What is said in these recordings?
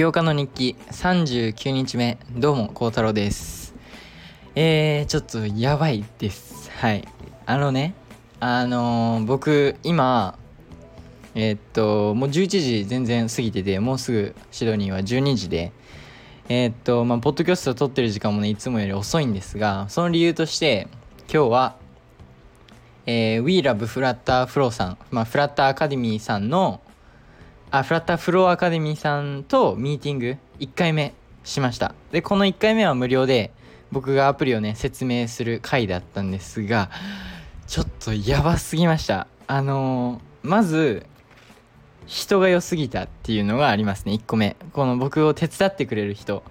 業家の日記39日目どうも孝太郎です。えー、ちょっとやばいです。はい。あのねあのー、僕今えー、っともう11時全然過ぎててもうすぐシドニーは12時でえー、っとまあポッドキャスト撮ってる時間もねいつもより遅いんですがその理由として今日はえー、We Love Flutter Flow さん、まあ、フラッターアカデミーさんのあフラッターフローアカデミーさんとミーティング1回目しました。でこの1回目は無料で僕がアプリをね説明する回だったんですがちょっとやばすぎました。あのー、まず人が良すぎたっていうのがありますね。1個目。この僕を手伝ってくれる人。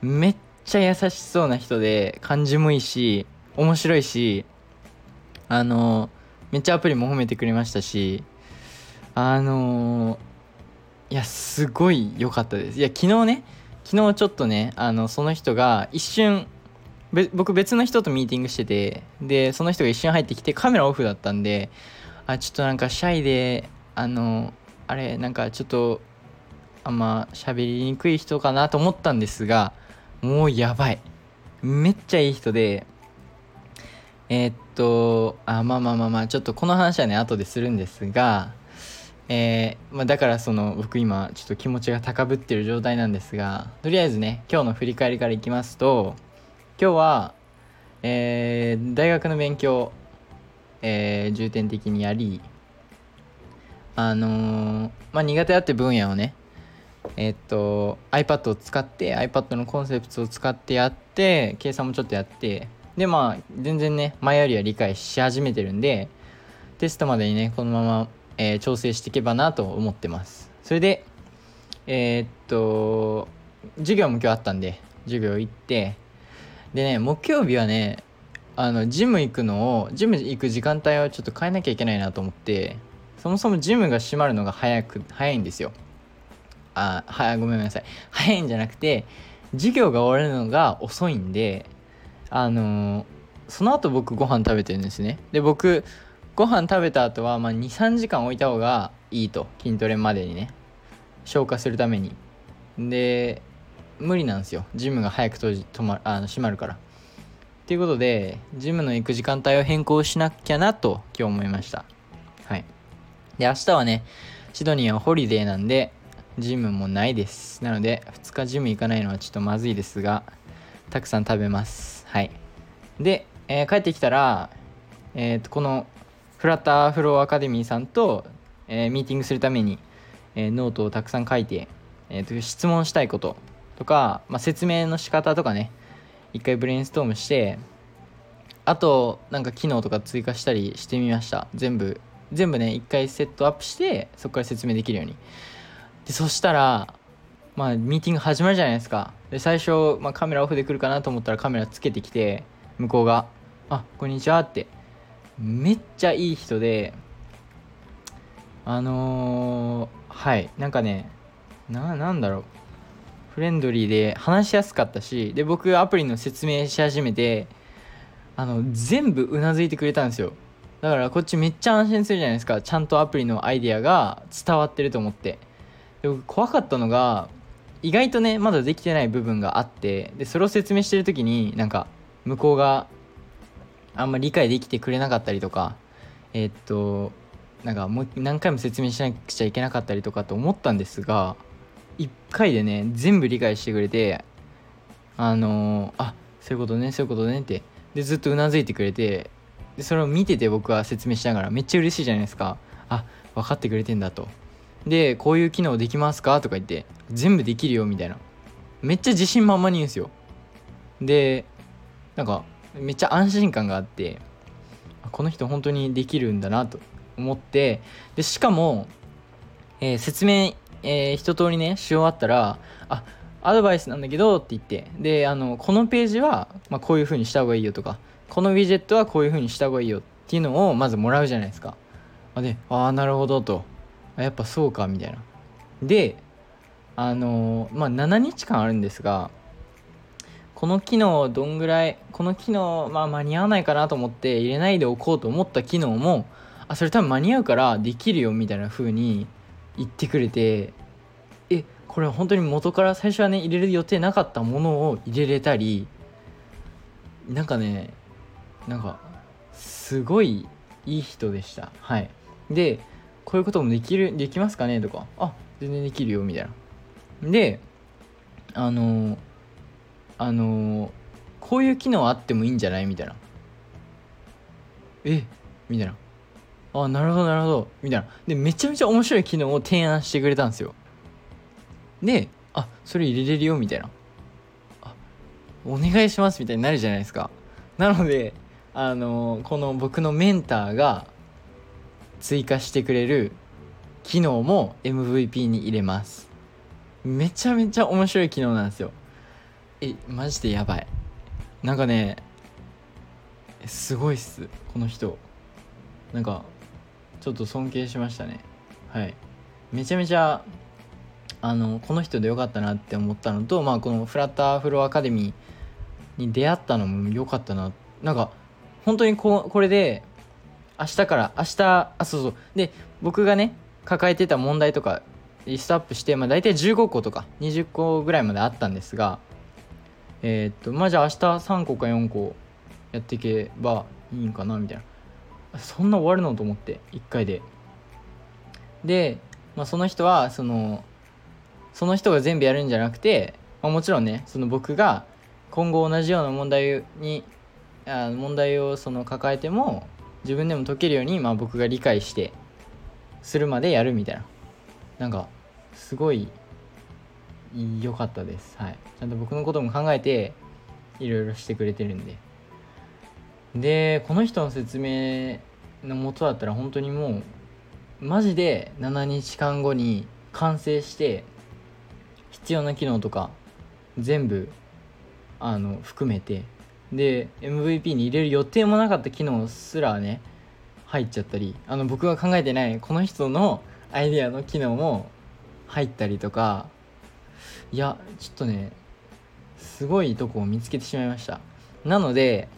めっちゃ優しそうな人で感じもいいし面白いしあのー、めっちゃアプリも褒めてくれましたしあのーいやすごい良かったです。いや昨日ね昨日ちょっとねあのその人が一瞬僕別の人とミーティングしててでその人が一瞬入ってきてカメラオフだったんであちょっとなんかシャイであのあれなんかちょっとあんま喋りにくい人かなと思ったんですがもうやばい。めっちゃいい人でえー、っとあまあまあまあまあちょっとこの話はね後でするんですがえー、まあ、だからその僕今ちょっと気持ちが高ぶってる状態なんですがとりあえずね今日の振り返りからいきますと今日は、えー、大学の勉強、えー、重点的にやりあの、まあ、苦手だって分野をねえっと iPad を使って iPad のコンセプトを使ってやって計算もちょっとやってでまあ全然ね前よりは理解し始めてるんでテストまでにねこのままえー、調整していけばなと思ってます。それでえー、っと授業も今日あったんで授業行ってでね木曜日はねあのジム行くのをジム行く時間帯をちょっと変えなきゃいけないなと思ってそもそもジムが閉まるのが早く早いんですよ。あはごめんなさい。早いんじゃなくて授業が終わるのが遅いんであのー、その後僕ご飯食べてるんですね。で僕ご飯食べた後はまあ23時間置いた方がいいと筋トレまでにね。消化するために。で無理なんですよ。ジムが早く閉じまあの閉まるから。っていうことでジムの行く時間帯を変更しなきゃなと今日思いました。はい。で明日はねシドニーはホリデーなんでジムもないです。なので2日ジム行かないのはちょっとまずいですがたくさん食べます。はい。で、えー、帰ってきたらえー、とこの FlutterFlow Academy さんと、えー、ミーティングするために、えー、ノートをたくさん書いて、えーと、質問したいこととか、まあ、説明の仕方とかね一回 brainstorm してあとなんか機能とか追加したりしてみました。全部全部ね一回セットアップしてそこから説明できるように。でそしたらまあミーティング始まるじゃないですか。で最初、まあ、カメラオフで来るかなと思ったらカメラつけてきて向こうが「あこんにちは」って。めっちゃいい人であのー、はいなんかねななんだろう。フレンドリーで話しやすかったしで僕アプリの説明し始めてあの全部うなずいてくれたんですよ。だからこっちめっちゃ安心するじゃないですか。ちゃんとアプリのアイデアが伝わってると思って。で僕怖かったのが意外とねまだできてない部分があってでそれを説明してる時になんか向こうがあんまり理解できてくれなかったりとかえー、っとなんかもう何回も説明しなくちゃいけなかったりとかと思ったんですが1回でね全部理解してくれてあのー、あそういうことねそういうことねってでずっとうなずいてくれてでそれを見てて僕は説明しながらめっちゃ嬉しいじゃないですか。あ分かってくれてんだと。でこういう機能できますか？とか言って全部できるよみたいな。めっちゃ自信満々に言うんですよ。でなんかめっちゃ安心感があってこの人本当にできるんだなと思ってでしかも、えー、説明、えー、一通りねし終わったらあアドバイスなんだけどって言ってであのこのページは、まあ、こういう風にした方がいいよとかこのウィジェットはこういう風にした方がいいよっていうのをまずもらうじゃないですか。でああなるほどと。やっぱそうかみたいな。であのまあ7日間あるんですがこの機能どんぐらいこの機能、まあ、間に合わないかなと思って入れないでおこうと思った機能もあそれ多分間に合うからできるよみたいな風に言ってくれてえこれ本当に元から最初はね入れる予定なかったものを入れれたりなんかねなんかすごいいい人でした。はい。でこういうこともできるできますかねとかあ全然できるよみたいな。であのあのこういう機能あってもいいんじゃない？みたいな。え？みたいな。あなるほどなるほど。みたいな。でめちゃめちゃ面白い機能を提案してくれたんですよ。であそれ入れれるよみたいな。あお願いしますみたいになるじゃないですか。なのであのこの僕のメンターが追加してくれる機能も MVP に入れます。めちゃめちゃ面白い機能なんですよ。えマジでやばい。なんかねすごいっすこの人。なんかちょっと尊敬しましたね。はい。めちゃめちゃあのこの人でよかったなって思ったのとまあこのフラッターフローアカデミーに出会ったのも良かったな。なんか本当にここれで明日から明日あそうそう。で僕がね抱えてた問題とかリストアップして、まあ、大体15個とか20個ぐらいまであったんですがえー、っとまあじゃあ明日3個か4個やっていけばいいんかなみたいな。そんな終わるのと思って1回で。で、まあ、その人はそのその人が全部やるんじゃなくて、まあ、もちろんねその僕が今後同じような問題にあ問題をその抱えても自分でも解けるように、まあ、僕が理解してするまでやるみたいな。なんかすごい良かったです。はい。ちゃんと僕のことも考えていろいろしてくれてるんで。でこの人の説明のもとだったら本当にもうマジで7日間後に完成して必要な機能とか全部あの含めて。で MVP に入れる予定もなかった機能すらね入っちゃったりあの僕が考えてないこの人のアイデアの機能も入ったりとかいやちょっとねすごいとこを見つけてしまいました。なので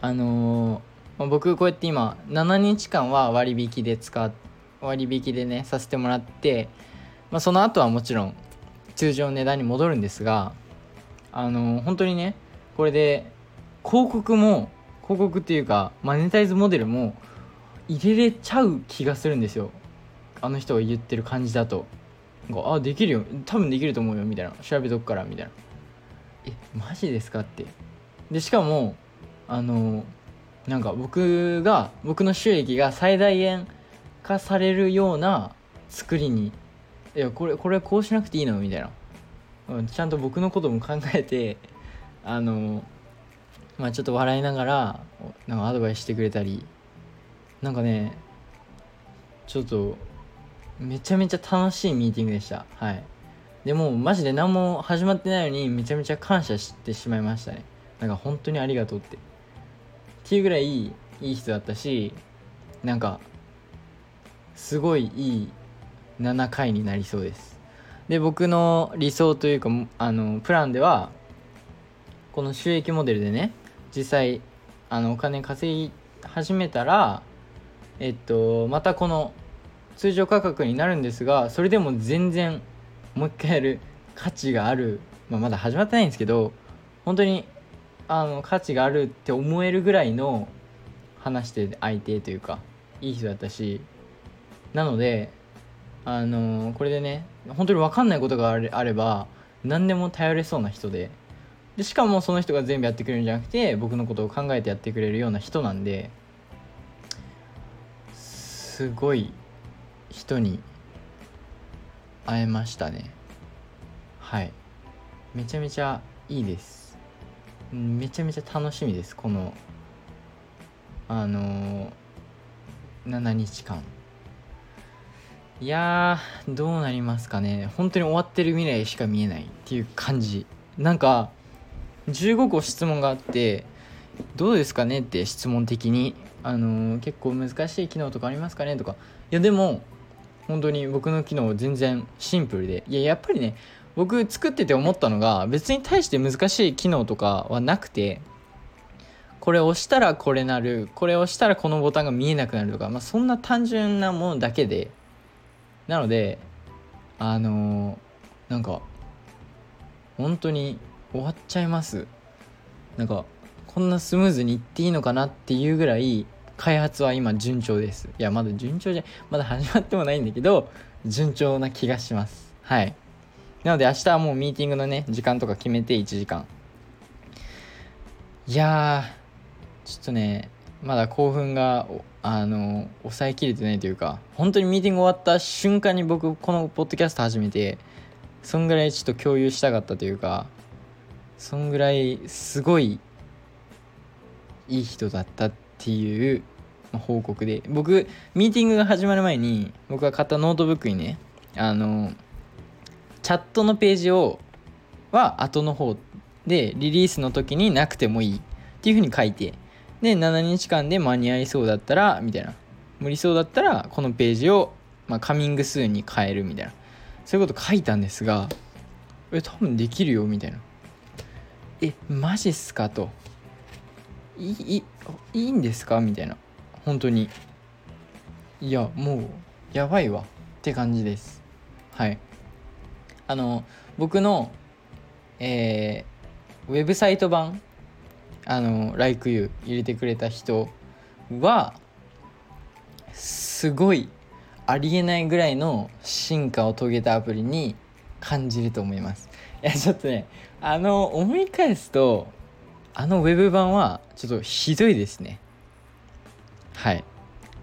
あのー、ま、僕こうやって今7日間は割引で使っ割引でねさせてもらって、まあ、その後はもちろん通常の値段に戻るんですがあのー、本当にねこれで広告も広告っていうかマネタイズモデルも入れれちゃう気がするんですよ。あの人が言ってる感じだと。あできるよ。多分できると思うよ。みたいな。調べとくから。みたいな。えマジですかって。でしかもあのなんか僕が僕の収益が最大限化されるような作りにいやこれこれこうしなくていいの？みたいな、うん、ちゃんと僕のことも考えてあのまあちょっと笑いながらなんかアドバイスしてくれたり。なんかねちょっとめちゃめちゃ楽しいミーティングでした。はい。でもマジで何も始まってないのにめちゃめちゃ感謝してしまいましたね。なんか本当にありがとうって。っていうぐらいいい人だったしなんかすごいいい7回になりそうです。で僕の理想というかあのプランではこの収益モデルでね実際あのお金稼ぎ始めたらえっとまたこの通常価格になるんですがそれでも全然もう一回やる価値がある、まあ、まだ始まってないんですけど本当にあの価値があるって思えるぐらいの話して相手というかいい人だったしなのであのこれでね本当に分かんないことがあれば何でも頼れそうな人ででしかもその人が全部やってくれるんじゃなくて僕のことを考えてやってくれるような人なんですごい人に会えましたね。はい。めちゃめちゃいいです。めちゃめちゃ楽しみです。このあのー、7日間いやどうなりますかね。本当に終わってる未来しか見えないっていう感じ。なんか15個質問があってどうですかねって質問的に。あのー、結構難しい機能とかありますかねとか。いやでも本当に僕の機能全然シンプルで。いややっぱりね僕作ってて思ったのが別に対して難しい機能とかはなくてこれ押したらこれなるこれ押したらこのボタンが見えなくなるとか、まあ、そんな単純なものだけでなのであのー、なんか本当に終わっちゃいます。なんかこんなスムーズにいっていいのかなっていうぐらい開発は今順調です。いやまだ順調じゃまだ始まってもないんだけど順調な気がします。はい。なので明日はもうミーティングのね時間とか決めて1時間。いやちょっとねまだ興奮があの抑えきれてないというか本当にミーティング終わった瞬間に僕このポッドキャスト始めてそんぐらいちょっと共有したかったというかそんぐらいすごいいい人だったってていう報告で僕ミーティングが始まる前に僕が買ったノートブックにねあのチャットのページをは後の方でリリースの時になくてもいいっていうふうに書いてで7日間で間に合いそうだったらみたいな。無理そうだったらこのページを、まあ、カミングスーンに変えるみたいな。そういうこと書いたんですがえ多分できるよみたいな。えマジっすかと。いいいいんですか？みたいな。本当に。いやもうやばいわって感じです。はい。あの僕のえー、ウェブサイト版あの「Like You」入れてくれた人はすごいありえないぐらいの進化を遂げたアプリに感じると思います。いやちょっとねあの思い返すとあのウェブ版はちょっとひどいですね。はい。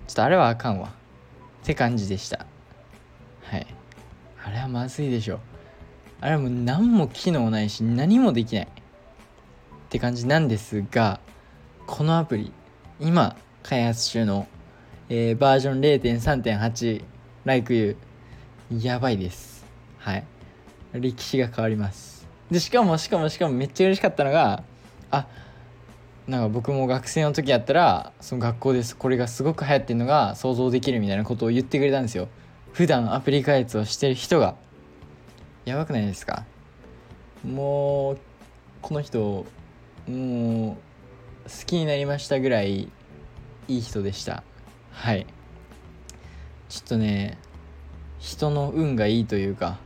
ちょっとあれはあかんわ。って感じでした。はい。あれはまずいでしょあれはもう何も機能ないし何もできない。って感じなんですがこのアプリ今開発中の、えー、バージョン0.3.8 Like You やばいです。はい。歴史が変わります。でしかもしかもしかもめっちゃ嬉しかったのがあなんか僕も学生の時やったらその学校ですこれがすごく流行ってるのが想像できるみたいなことを言ってくれたんですよ。普段アプリ開発をしてる人が。やばくないですか？もうこの人もう好きになりましたぐらいいい人でした。はい。ちょっとね人の運がいいというか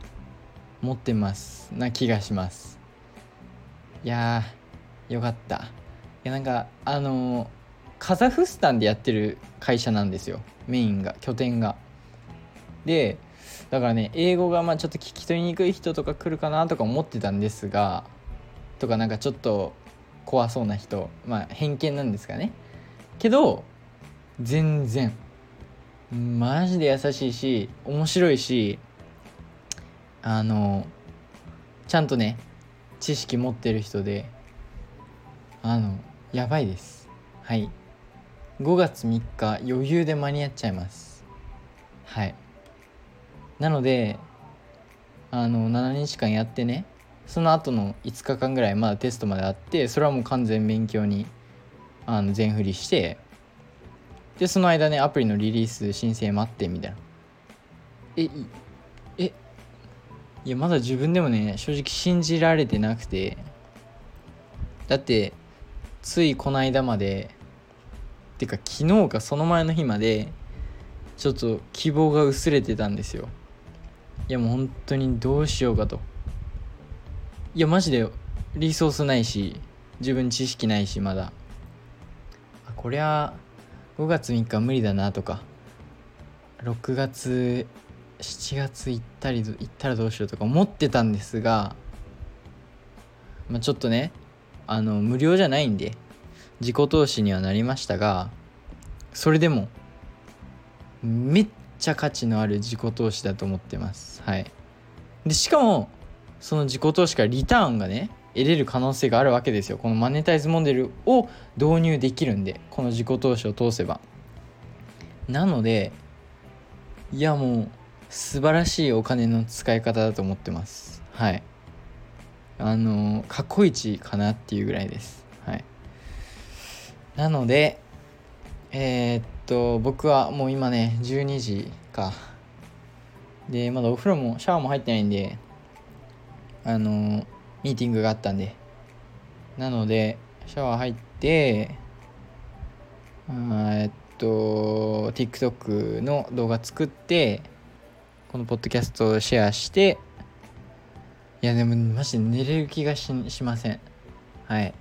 持ってますな気がします。いやよかった。いやなんかあの、カザフスタンでやってる会社なんですよ。メインが拠点が。でだからね英語がまあちょっと聞き取りにくい人とか来るかなとか思ってたんですがとかなんかちょっと怖そうな人。まあ偏見なんですかね。けど全然。マジで優しいし面白いしあのちゃんとね知識持ってる人であのやばいです。はい。5月3日余裕で間に合っちゃいます。はい。なのであの7日間やってね。その後の5日間ぐらいまだテストまであってそれはもう完全勉強にあの全振りしてでその間ねアプリのリリース申請待ってみたいな。ええいやまだ自分でもね正直信じられてなくて。だってついこの間までてか昨日かその前の日までちょっと希望が薄れてたんですよ。いやもう本当にどうしようかと。いやマジでリソースないし自分知識ないしまだ。あこりゃ5月3日無理だなとか。6月7月行ったり行ったらどうしようとか思ってたんですが、まあ、ちょっとねあの無料じゃないんで自己投資にはなりましたがそれでもめっちゃ価値のある自己投資だと思ってます。はい。でしかもその自己投資からリターンがね得れる可能性があるわけですよ。このマネタイズモデルを導入できるんでこの自己投資を通せば。なのでいやもう素晴らしいお金の使い方だと思ってます。はい。あの過去一かなっていうぐらいです。はい。なのでえー、っと僕はもう今ね12時か。でまだお風呂もシャワーも入ってないんであのミーティングがあったんで。なのでシャワー入ってえっと TikTok の動画作ってこのポッドキャストをシェアしていやでもマジで寝れる気がしません。はい。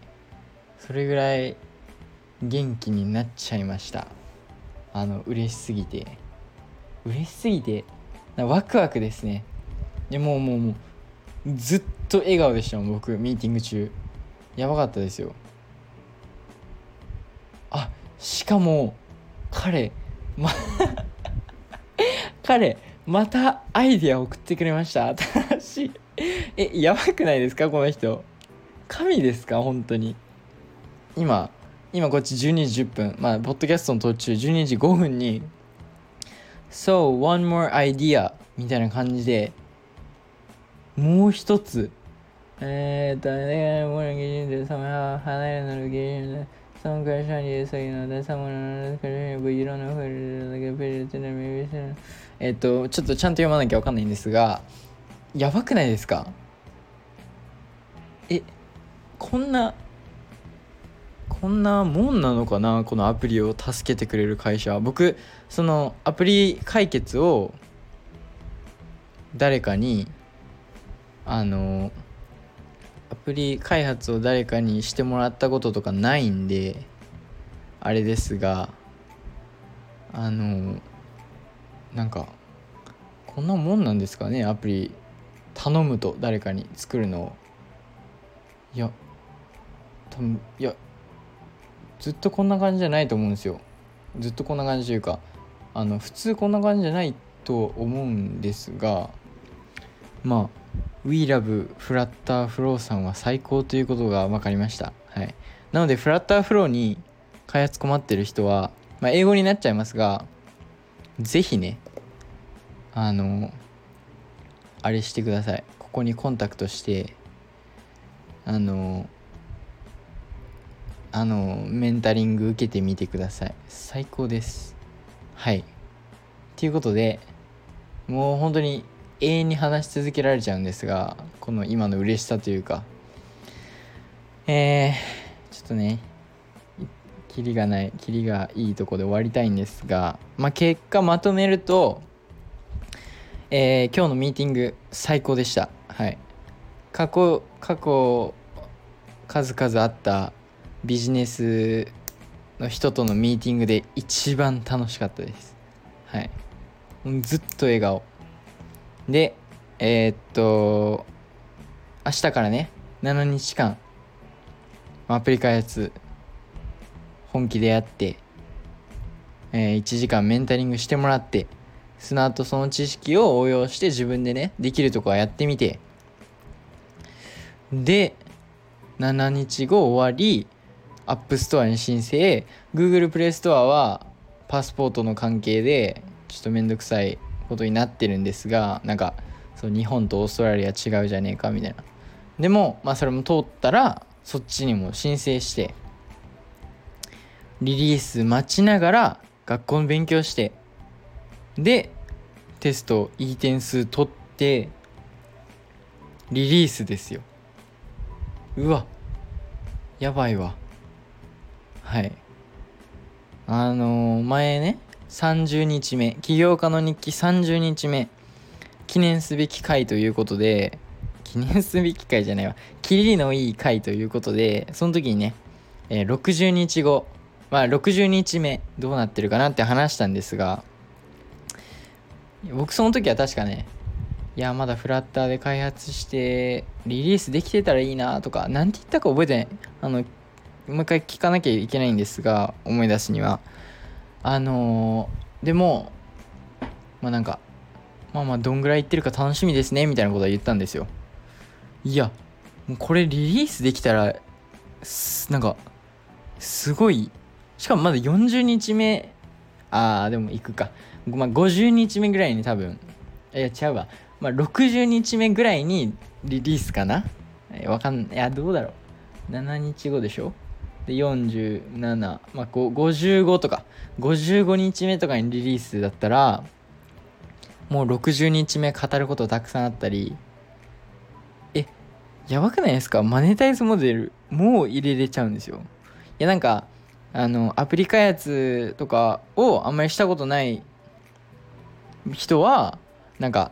それぐらい元気になっちゃいました。あの嬉しすぎて。嬉しすぎて？ワクワクですね。でもうもうもうずっと笑顔でしたもん僕ミーティング中。やばかったですよ。あしかも彼ま 彼またアイディア送ってくれました。新しい。えやばくないですか？この人。神ですか？本当に。今今こっち12時10分まあポッドキャストの途中12時5分に So one more idea みたいな感じでもう一つ。えー、っとね、もう技術でその？離れなる芸術でその会社にそういうのでサムの会社にいろんなふうにだけペリティナミビスえっとちょっとちゃんと読まなきゃわかんないんですがやばくないですか？えこんなこんなもんなのかな？このアプリを助けてくれる会社僕そのアプリ解決を誰かにあのアプリ開発を誰かにしてもらったこととかないんであれですがあのなんかこんなもんなんですかね？アプリ頼むと誰かに作るのをいや多分いやずっとこんな感じじゃないと思うんですよずっとこんな感じというかあの普通こんな感じじゃないと思うんですがまあ WeLoveFlutterFlow さんは最高ということが分かりました。はい。なので、FlutterFlow に開発困ってる人は、まあ、英語になっちゃいますが、ぜひね、あの、あれしてください。ここにコンタクトして、あの、あの、メンタリング受けてみてください。最高です。はい。ということで、もう本当に永遠に話し続けられちゃうんですがこの今の嬉しさというかえー、ちょっとねキリがないキリがいいとこで終わりたいんですがまあ結果まとめるとえー、今日のミーティング最高でした。はい。過去過去数々あったビジネスの人とのミーティングで一番楽しかったです。はい。ずっと笑顔。で、えー、っと、明日からね、7日間、アプリ開発、本気でやって、えー、1時間メンタリングしてもらって、その後その知識を応用して自分でね、できるとこはやってみて、で、7日後終わり、 App Store に申請、Google Play Store はパスポートの関係で、ちょっとめんどくさいことになってるんですがなんかそう日本とオーストラリア違うじゃねえかみたいな。でもまあそれも通ったらそっちにも申請して。リリース待ちながら学校の勉強して。でテストいい点数取ってリリースですよ。うわやばいわ。はい。あのー、前ね30日目起業家の日記30日目記念すべき回ということで記念すべき回じゃないわ。キリのいい回ということでその時にね、えー、60日後まあ60日目どうなってるかなって話したんですが僕その時は確かねいやまだフラッターで開発してリリースできてたらいいなとか何て言ったか覚えてない。あのもう一回聞かなきゃいけないんですが思い出すには。あのー、でもまあなんかまあまあどんぐらいいってるか楽しみですねみたいなことは言ったんですよ。いやもうこれリリースできたらなんかすごい。しかもまだ40日目。ああでも行くか、まあ、50日目ぐらいに多分いや違うわ。まあ60日目ぐらいにリリースかな？わかんないいやどうだろう。7日後でしょ？で47まあ55とか。55日目とかにリリースだったらもう60日目語ることたくさんあったり。えやばくないですか？マネタイズモデルもう入れれちゃうんですよ。いやなんかあのアプリ開発とかをあんまりしたことない人はなんか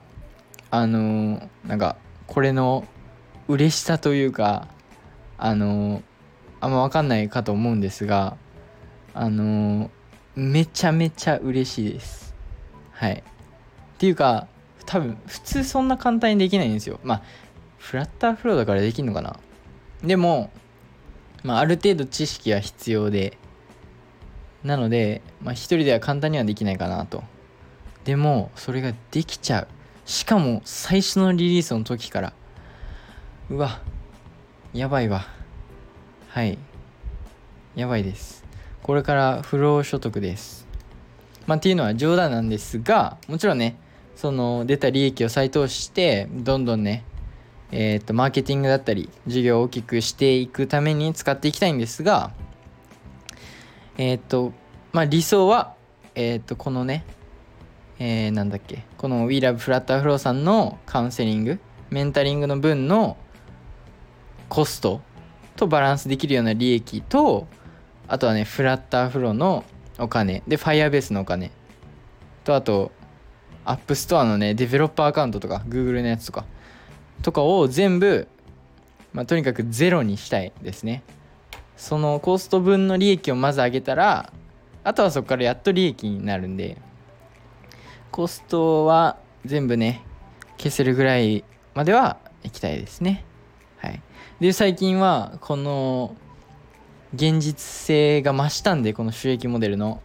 あのーなんかこれの嬉しさというかあのーあんま分かんないかと思うんですがあのーめちゃめちゃ嬉しいです。はい。っていうか多分普通そんな簡単にできないんですよ。まあフラッターフローだからできんのかな。でも、まあ、ある程度知識は必要でなので、まあ、一人では簡単にはできないかなと。でもそれができちゃう。しかも最初のリリースの時から。うわやばいわ。はい。やばいです。これから不労所得です。まあっていうのは冗談なんですがもちろんねその出た利益を再投資してどんどんねえっ、とマーケティングだったり事業を大きくしていくために使っていきたいんですがえっ、とまあ理想はえっ、とこのねえー、なんだっけ？この WeLoveFlutterFlow さんのカウンセリングメンタリングの分のコストとバランスできるような利益とあとはねフラッターフローのお金。で Firebase のお金。とあと App Store のねデベロッパーアカウントとか Google のやつとか。とかを全部、まあ、とにかくゼロにしたいですね。そのコスト分の利益をまず上げたらあとはそこからやっと利益になるんで。コストは全部ね消せるぐらいまでは行きたいですね。はい。で最近はこの現実性が増したんでこの収益モデルの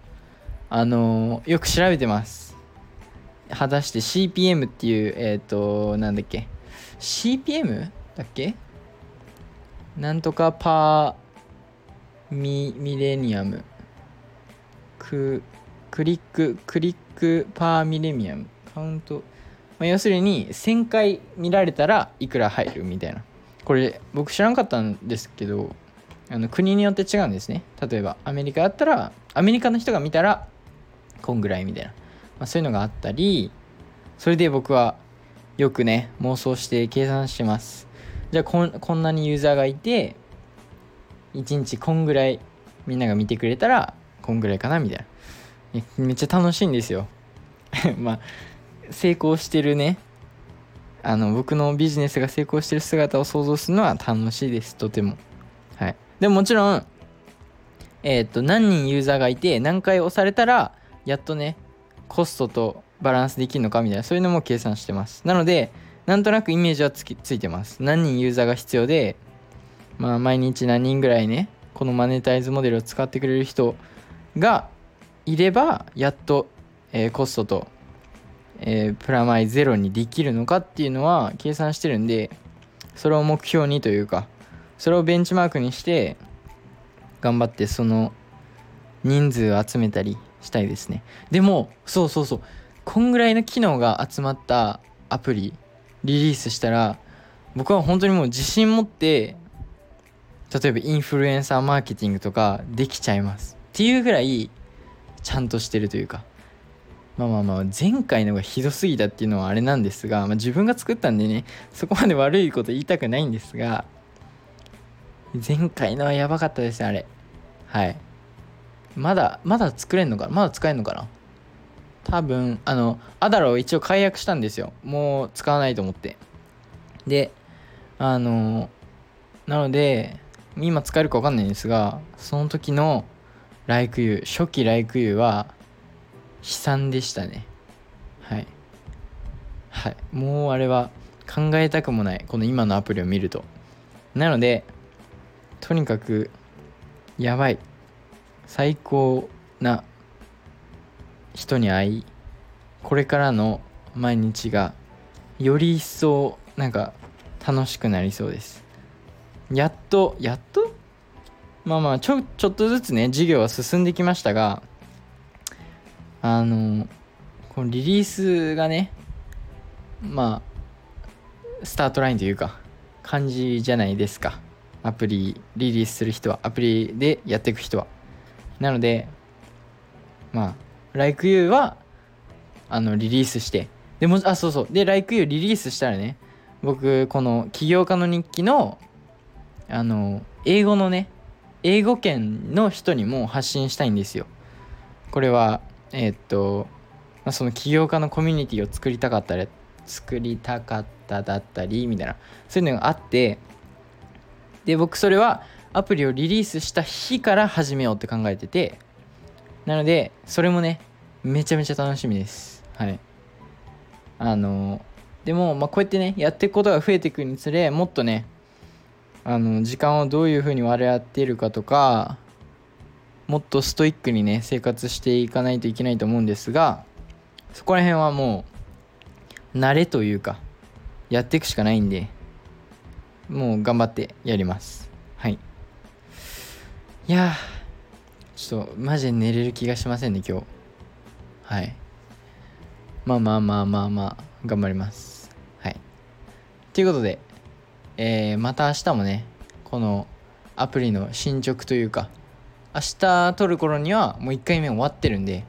あのよく調べてます。果たして CPM っていうえっ、ー、となんだっけ？CPM だっけ？なんとかパーミミレニアム。ククリッククリックパーミレニアム。カウント、まあ、要するに1000回見られたらいくら入るみたいな。これ僕知らなかったんですけどあの国によって違うんですね。例えばアメリカだったらアメリカの人が見たらこんぐらいみたいな、まあ、そういうのがあったりそれで僕はよくね妄想して計算してます。じゃあここんなにユーザーがいて1日こんぐらいみんなが見てくれたらこんぐらいかなみたいな。めっちゃ楽しいんですよ。まあ成功してるね。あの僕のビジネスが成功してる姿を想像するのは楽しいですとても。はい。でももちろんえっ、と何人ユーザーがいて何回押されたらやっとねコストとバランスできるのかみたいなそういうのも計算してます。なのでなんとなくイメージはつきついてます。何人ユーザーが必要でまあ毎日何人ぐらいねこのマネタイズモデルを使ってくれる人がいればやっと、えー、コストと、えー、プラマイゼロにできるのかっていうのは計算してるんでそれを目標にというかそれをベンチマークにして頑張ってその人数を集めたりしたいですね。でもそうそうそう。こんぐらいの機能が集まったアプリリリースしたら僕は本当にもう自信持って例えばインフルエンサーマーケティングとかできちゃいます。っていうぐらいちゃんとしてるというか。まあまあまあ前回のがひどすぎたっていうのはあれなんですが、まあ、自分が作ったんでねそこまで悪いこと言いたくないんですが前回のはやばかったですねあれ。はい。まだまだ作れんのかな？まだ使えんのかな？多分あのアダロを一応解約したんですよ。もう使わないと思って。であのなので今使えるか分かんないんですがその時のライクユー初期ライクユーは悲惨でしたね。はい。はい。もうあれは考えたくもない。この今のアプリを見ると。なのでとにかくやばい。最高な人に会いこれからの毎日がより一層なんか楽しくなりそうです。やっとやっとまあまあちょちょっとずつね授業は進んできましたがあのこのリリースがねまあスタートラインというか感じじゃないですか。アプリリリースする人はアプリでやっていく人は。なのでまあ LikeU はあのリリースしてでもあそうそう。で LikeU リリースしたらね僕この起業家の日記のあの英語のね英語圏の人にも発信したいんですよ。これはえー、っとまあ、その起業家のコミュニティを作りたかったら作りたかっただったりみたいな。そういうのがあってで僕それはアプリをリリースした日から始めようって考えててなのでそれもねめちゃめちゃ楽しみです。はい。あのでも、まあ、こうやってねやっていくことが増えていくにつれもっとねあの時間をどういうふうに割り合っているかとかもっとストイックにね生活していかないといけないと思うんですがそこら辺はもう慣れというかやっていくしかないんでもう頑張ってやります。はい。いやちょっとマジで寝れる気がしませんね今日。はい。まあまあまあまあまあ頑張ります。はい。ということでえー、また明日もねこのアプリの進捗というか明日撮る頃にはもう1回目終わってるんで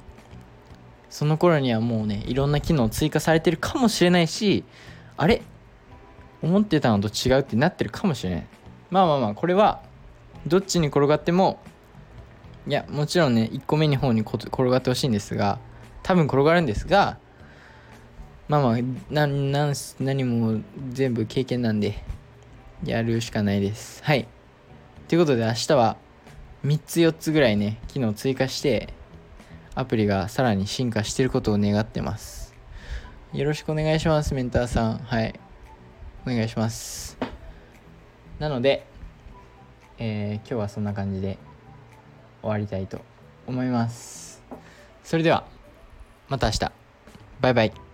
その頃にはもうねいろんな機能追加されてるかもしれないしあれ？思ってたのと違うってなってるかもしれない。まあまあまあこれはどっちに転がってもいやもちろんね1個目の方に転がってほしいんですが多分転がるんですがまあまあ何も全部経験なんでやるしかないです。はい。ということで明日は3つ4つぐらいね機能追加してアプリがさらに進化してることを願ってます。よろしくお願いしますメンターさん。はい。お願いします。なので、えー、今日はそんな感じで終わりたいと思います。それではまた明日。バイバイ。